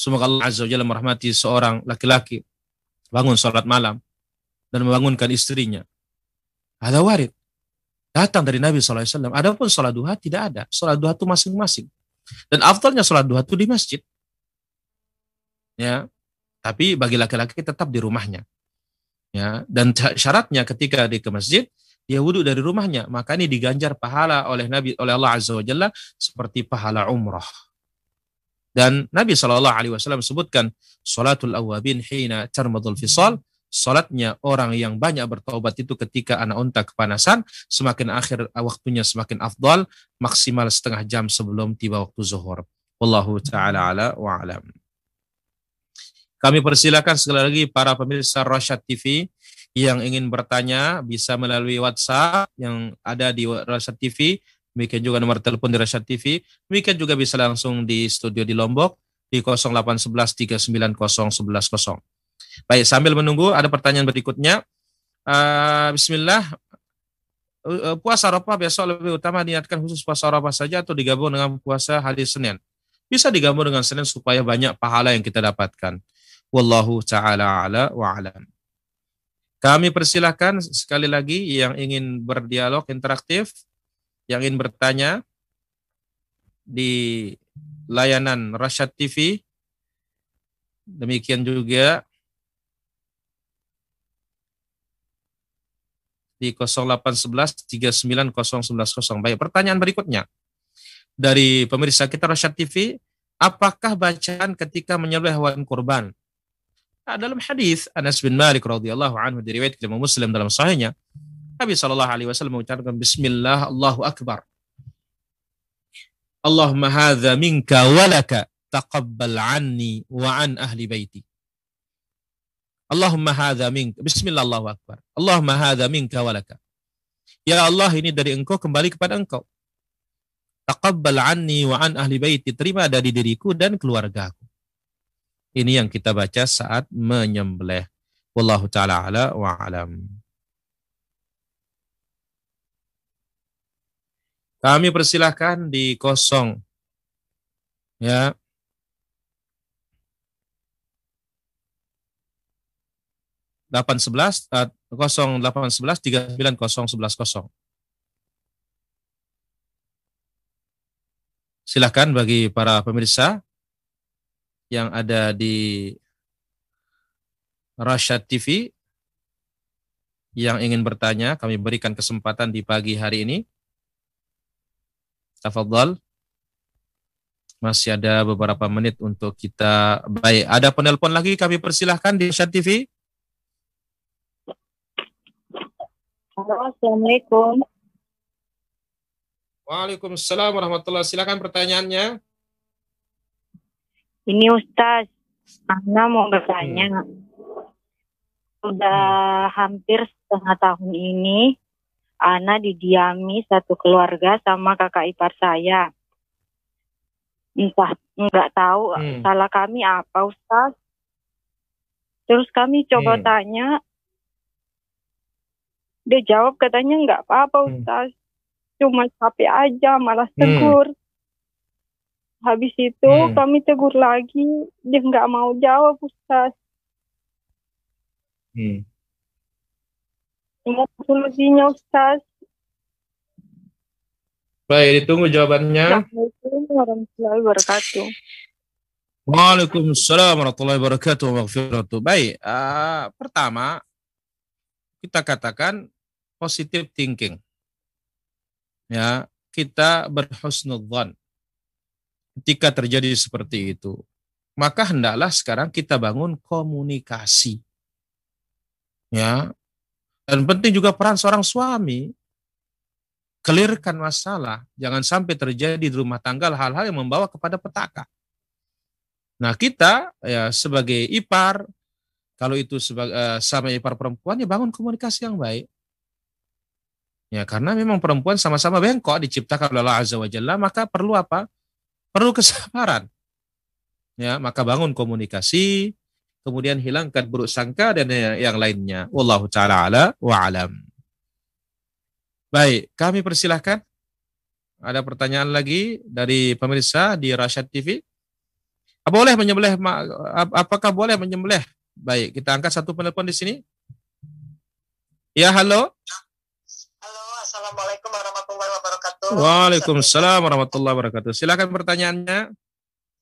Semoga Allah Azza wa Jalla merahmati seorang laki-laki bangun salat malam dan membangunkan istrinya. Ada warid. Datang dari Nabi SAW. Adapun salat duha tidak ada. Salat duha itu masing-masing. Dan afdalnya salat duha itu di masjid. Ya, tapi bagi laki-laki tetap di rumahnya. Ya, dan syaratnya ketika di ke masjid dia wudhu dari rumahnya, maka ini diganjar pahala oleh Nabi oleh Allah Azza wa Jalla seperti pahala umrah. Dan Nabi Shallallahu Alaihi Wasallam sebutkan salatul awabin hina termadul fisal salatnya orang yang banyak bertobat itu ketika anak unta kepanasan semakin akhir waktunya semakin afdal maksimal setengah jam sebelum tiba waktu zuhur. Wallahu taala ala wa alam. Kami persilakan sekali lagi para pemirsa Rasyad TV yang ingin bertanya bisa melalui WhatsApp yang ada di Rasyad TV Demikian juga nomor telepon di Rasyad TV. Demikian juga bisa langsung di studio di Lombok di 0811 390110. Baik, sambil menunggu ada pertanyaan berikutnya. Uh, Bismillah. Puasa Arafah besok lebih utama niatkan khusus puasa Arafah saja atau digabung dengan puasa hari Senin? Bisa digabung dengan Senin supaya banyak pahala yang kita dapatkan. Wallahu ta'ala ala wa alam. Kami persilahkan sekali lagi yang ingin berdialog interaktif yang ingin bertanya di layanan Rasyad TV. Demikian juga di 0811 390110. Baik, pertanyaan berikutnya. Dari pemirsa kita Rasyad TV, apakah bacaan ketika menyembelih hewan kurban? Nah, dalam hadis Anas bin Malik radhiyallahu anhu diriwayatkan Muslim dalam sahihnya, Nabi Shallallahu Alaihi Wasallam mengucapkan Bismillah Allahu Akbar. Allahumma hadza minka walaka taqabbal anni wa an ahli baiti. Allahumma hadza minka. Bismillah Allahu Akbar. Allahumma hadza minka walaka. Ya Allah ini dari engkau kembali kepada engkau. Taqabbal anni wa an ahli baiti. Terima dari diriku dan keluargaku. Ini yang kita baca saat menyembelih. Wallahu ta'ala ala wa alam. Kami persilahkan di kosong ya delapan sebelas eh, kosong delapan sebelas tiga sembilan kosong sebelas kosong. Silahkan bagi para pemirsa yang ada di Rashad TV yang ingin bertanya, kami berikan kesempatan di pagi hari ini. Tafadhal. Masih ada beberapa menit untuk kita baik. Ada penelpon lagi kami persilahkan di Syad TV. Halo, Assalamualaikum. Waalaikumsalam warahmatullahi Silakan pertanyaannya. Ini Ustaz, Ana mau bertanya. Hmm. Sudah hmm. hampir setengah tahun ini Ana didiami satu keluarga sama kakak ipar saya. Entah nggak tahu hmm. salah kami apa Ustaz. Terus kami coba hmm. tanya, dia jawab katanya nggak apa-apa hmm. Ustaz. Hmm. Cuma capek aja, malah hmm. tegur. Hmm. Habis itu hmm. kami tegur lagi, dia nggak mau jawab Ustaz. Hmm. Mau solusinya Ustaz? Baik, ditunggu jawabannya. Assalamualaikum warahmatullahi wabarakatuh. Waalaikumsalam warahmatullahi wabarakatuh. Baik, uh, pertama kita katakan positive thinking. Ya, kita berhusnudzon ketika terjadi seperti itu. Maka hendaklah sekarang kita bangun komunikasi. Ya, dan penting juga peran seorang suami. Kelirkan masalah. Jangan sampai terjadi di rumah tangga hal-hal yang membawa kepada petaka. Nah, kita ya sebagai ipar kalau itu sebagai uh, sama ipar perempuan ya bangun komunikasi yang baik. Ya, karena memang perempuan sama-sama bengkok diciptakan oleh Allah Azza wa Jalla, maka perlu apa? Perlu kesabaran. Ya, maka bangun komunikasi, kemudian hilangkan buruk sangka dan yang lainnya. Wallahu taala ala wa alam. Baik, kami persilahkan. Ada pertanyaan lagi dari pemirsa di Rasyad TV? Boleh menyembelih? Apakah boleh menyembelih? Baik, kita angkat satu penelpon di sini. Ya, halo. Halo, Assalamualaikum warahmatullahi. Waalaikumsalam warahmatullahi wabarakatuh. Silakan pertanyaannya.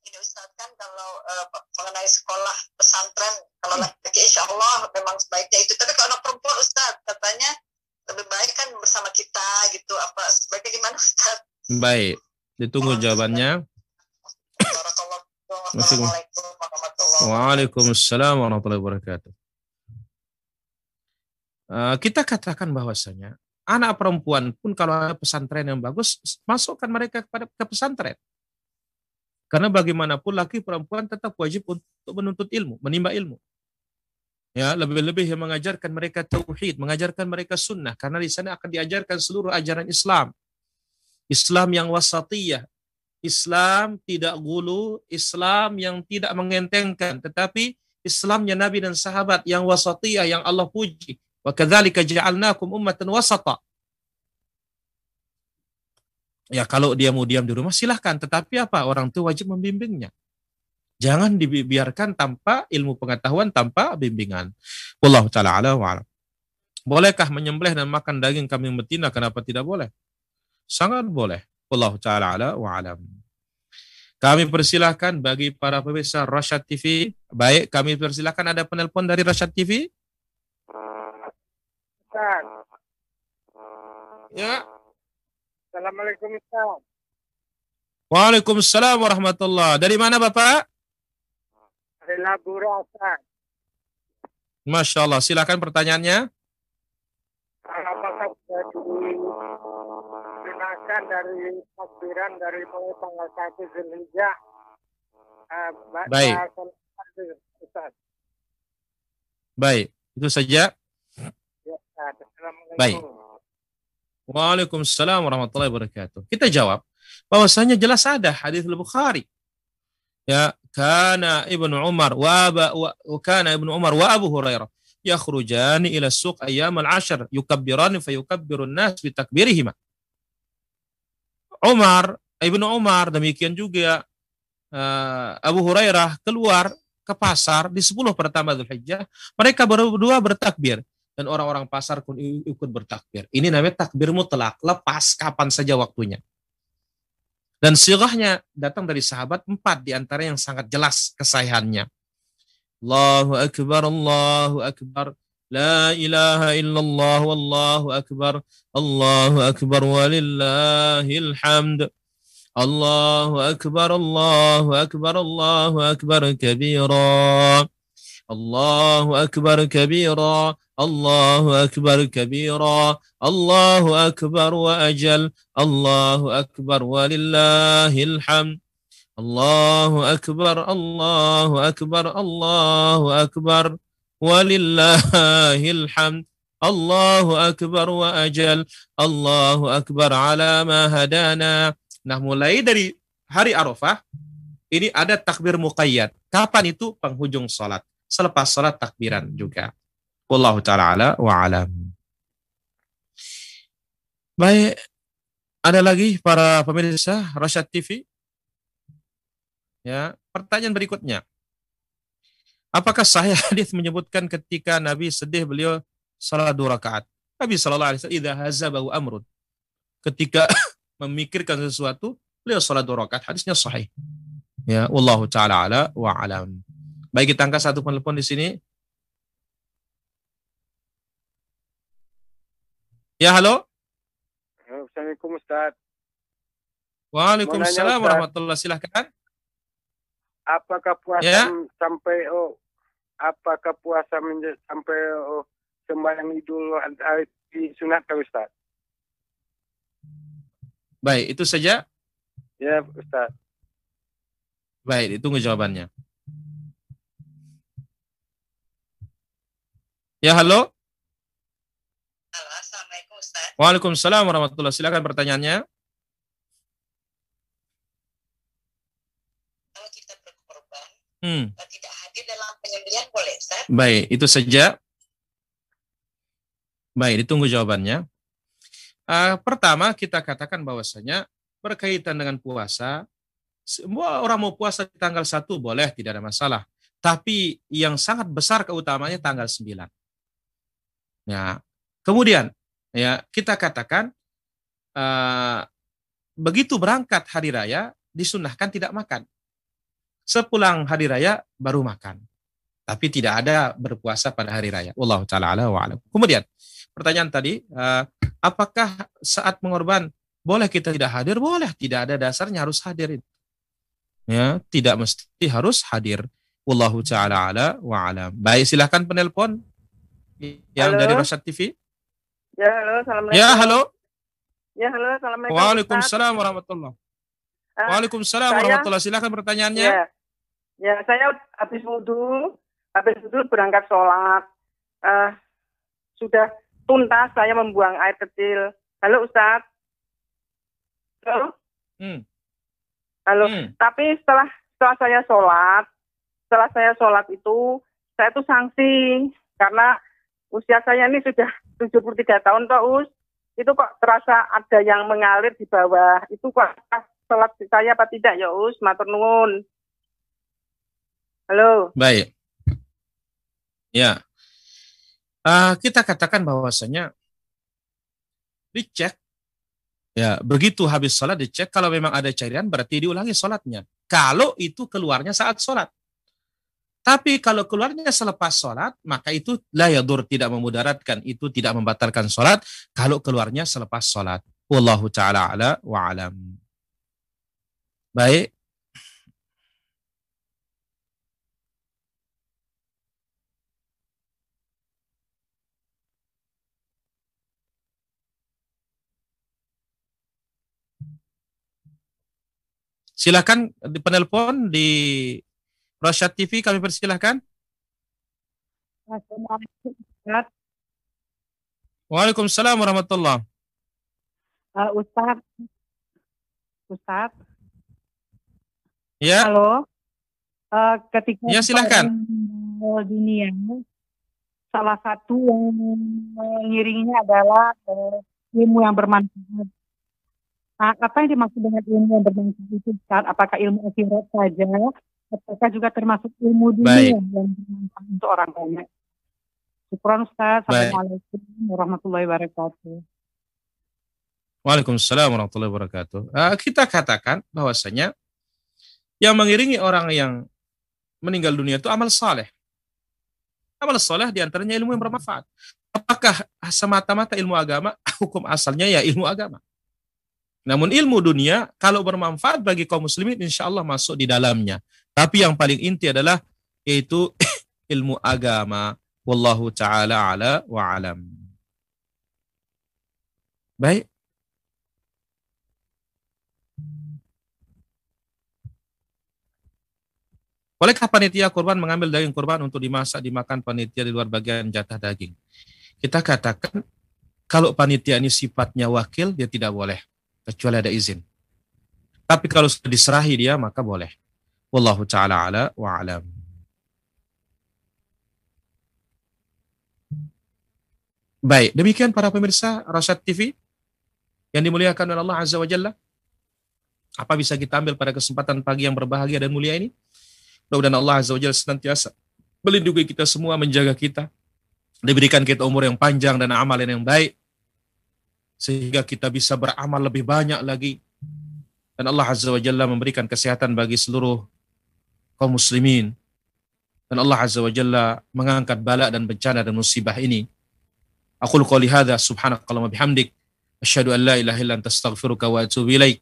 Ini Ustaz kan kalau uh, mengenai sekolah pesantren, kalau laki insya Allah memang sebaiknya itu. Tapi kalau anak perempuan Ustaz, katanya lebih baik kan bersama kita gitu apa sebaiknya gimana Ustaz? Baik, ditunggu jawabannya. Waalaikumsalam warahmatullahi wabarakatuh. Uh, kita katakan bahwasanya anak perempuan pun kalau ada pesantren yang bagus, masukkan mereka kepada ke pesantren. Karena bagaimanapun laki perempuan tetap wajib untuk menuntut ilmu, menimba ilmu. Ya, lebih-lebih yang mengajarkan mereka tauhid, mengajarkan mereka sunnah karena di sana akan diajarkan seluruh ajaran Islam. Islam yang wasatiyah, Islam tidak gulu, Islam yang tidak mengentengkan, tetapi Islamnya Nabi dan sahabat yang wasatiyah yang Allah puji. Wa ja'alnakum ummatan wasata. Ya kalau dia mau diam di rumah silahkan, tetapi apa? Orang tua wajib membimbingnya. Jangan dibiarkan tanpa ilmu pengetahuan, tanpa bimbingan. Allah taala ala wa Bolehkah menyembelih dan makan daging kambing betina? Kenapa tidak boleh? Sangat boleh. Allah taala ala wa alam. Kami persilahkan bagi para pemirsa Rasyad TV. Baik, kami persilahkan ada penelpon dari Rasyad TV. Ustaz. Ya. Assalamualaikum Ustaz. Waalaikumsalam warahmatullah. Dari mana Bapak? Labura Ustaz. Masya Allah. Silakan pertanyaannya. Apakah sudah digunakan dari takbiran dari mulai tanggal 1 Zulhijjah? Uh, Baik. Ustaz. Baik. Itu saja. Baik. Waalaikumsalam warahmatullahi wabarakatuh. Kita jawab bahwasanya jelas ada hadis Al-Bukhari. Ya, kana Ibnu Umar wa, aba, wa kana Ibnu Umar wa Abu Hurairah yakhrujani ila suq ayyam al-ashr yukabbirani fayukabbiru an-nas bi takbirihima. Umar, Ibnu Umar demikian juga uh, Abu Hurairah keluar ke pasar di 10 pertama Zulhijjah, mereka berdua bertakbir dan orang-orang pasar pun ikut bertakbir. Ini namanya takbir mutlak, lepas kapan saja waktunya. Dan sirahnya datang dari sahabat empat di antara yang sangat jelas kesahihannya. Allahu Akbar, Allahu Akbar. La ilaha illallah wallahu akbar. Allahu akbar walillahil hamd. Allahu akbar, Allahu akbar, Allahu akbar kabira. Allahu akbar kabira. الله أكبر كبيرا الله أكبر وأجل الله أكبر ولله الحمد الله أكبر الله أكبر الله أكبر ولله الحمد الله أكبر وأجل الله أكبر على ما هدانا Nah mulai dari hari Arafah ini ada takbir muqayyad. Kapan itu penghujung salat? Selepas salat takbiran juga. Wallahu taala ala wa alam. Baik, ada lagi para pemirsa Rasyad TV? Ya, pertanyaan berikutnya. Apakah sahih hadis menyebutkan ketika Nabi sedih beliau salat dua rakaat? Nabi sallallahu alaihi wasallam hazabahu amrun. Ketika <coughs> memikirkan sesuatu, beliau salat dua rakaat. Hadisnya sahih. Ya, wallahu taala ala wa alam. Baik kita angkat satu telepon di sini. Ya, halo. Ya, Assalamualaikum Ustaz. Waalaikumsalam warahmatullahi silahkan. Apakah puasa ya? sampai oh apakah puasa sampai oh, sembahyang Idul Adha disunatkan Ustaz? Baik, itu saja? Ya, Ustaz. Baik, itu jawabannya. Ya, halo? Waalaikumsalam warahmatullahi Silakan pertanyaannya. Kalau kita berkorban, Hmm. tidak hadir dalam penyembelihan boleh, Ustaz? Baik, itu saja. Baik, ditunggu jawabannya. Uh, pertama, kita katakan bahwasanya berkaitan dengan puasa, semua orang mau puasa di tanggal 1 boleh, tidak ada masalah. Tapi yang sangat besar keutamanya tanggal 9. Ya. Kemudian, ya kita katakan uh, begitu berangkat hari raya disunahkan tidak makan. Sepulang hari raya baru makan. Tapi tidak ada berpuasa pada hari raya. Wallahu taala ala wa alam. Kemudian, pertanyaan tadi, uh, apakah saat mengorban boleh kita tidak hadir? Boleh, tidak ada dasarnya harus hadir. Ya, tidak mesti harus hadir. Wallahu taala ala wa alam. Baik, silahkan penelpon yang halo. dari Rosyad TV. Ya, halo, assalamualaikum. Ya, halo. Ya, halo, assalamualaikum. Waalaikumsalam warahmatullahi. Uh, Waalaikumsalam saya, warahmatullahi. Silahkan pertanyaannya. Ya, ya saya habis wudhu, habis wudhu berangkat sholat. Uh, sudah tuntas saya membuang air kecil. Halo Ustaz. Halo. Hmm. Halo. Hmm. Tapi setelah setelah saya sholat, setelah saya sholat itu saya tuh sanksi karena usia saya ini sudah 73 tahun toh Us. Itu kok terasa ada yang mengalir di bawah. Itu kok sholat saya apa tidak ya Us? Matur nuwun. Halo. Baik. Ya. Uh, kita katakan bahwasanya dicek ya begitu habis sholat dicek kalau memang ada cairan berarti diulangi sholatnya kalau itu keluarnya saat sholat tapi kalau keluarnya selepas sholat, maka itu layadur tidak memudaratkan, itu tidak membatalkan sholat kalau keluarnya selepas sholat. Wallahu ta'ala ala wa alam. Baik. Silakan di penelpon di Rosyad TV kami persilahkan. Waalaikumsalam warahmatullah. Uh, Ustaz. Ustaz. Ya. Halo. Uh, ketika ya, silahkan. dunia salah satu yang mengiringinya adalah uh, ilmu yang bermanfaat. Nah, apa yang dimaksud dengan ilmu yang bermanfaat itu? Ustaz? Apakah ilmu akhirat saja apakah juga termasuk ilmu dunia yang bermanfaat untuk orang banyak. Syukuran Ustaz. Assalamualaikum warahmatullahi wabarakatuh. Waalaikumsalam warahmatullahi wabarakatuh. Uh, kita katakan bahwasanya yang mengiringi orang yang meninggal dunia itu amal saleh. Amal saleh di antaranya ilmu yang bermanfaat. Apakah semata-mata ilmu agama? <laughs> Hukum asalnya ya ilmu agama. Namun ilmu dunia kalau bermanfaat bagi kaum muslimin insya Allah masuk di dalamnya. Tapi yang paling inti adalah yaitu <coughs> ilmu agama. Wallahu ta'ala ala wa alam. Baik. Bolehkah panitia kurban mengambil daging kurban untuk dimasak dimakan panitia di luar bagian jatah daging? Kita katakan kalau panitia ini sifatnya wakil dia tidak boleh kecuali ada izin. Tapi kalau sudah diserahi dia maka boleh. Wallahu taala ala wa alam. Baik, demikian para pemirsa Rasyad TV yang dimuliakan oleh Allah Azza wa Jalla. Apa bisa kita ambil pada kesempatan pagi yang berbahagia dan mulia ini? Mudah-mudahan Allah Azza wa Jalla senantiasa melindungi kita semua, menjaga kita, diberikan kita umur yang panjang dan amalan yang baik, sehingga kita bisa beramal lebih banyak lagi. Dan Allah Azza wa Jalla memberikan kesehatan bagi seluruh kaum muslimin. Dan Allah Azza wa Jalla mengangkat bala dan bencana dan musibah ini. Aku qouli hadza subhanakallahumma bihamdik asyhadu an la ilaha illa anta astaghfiruka wa atubu ilaik.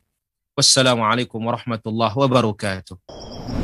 Wassalamualaikum warahmatullahi wabarakatuh.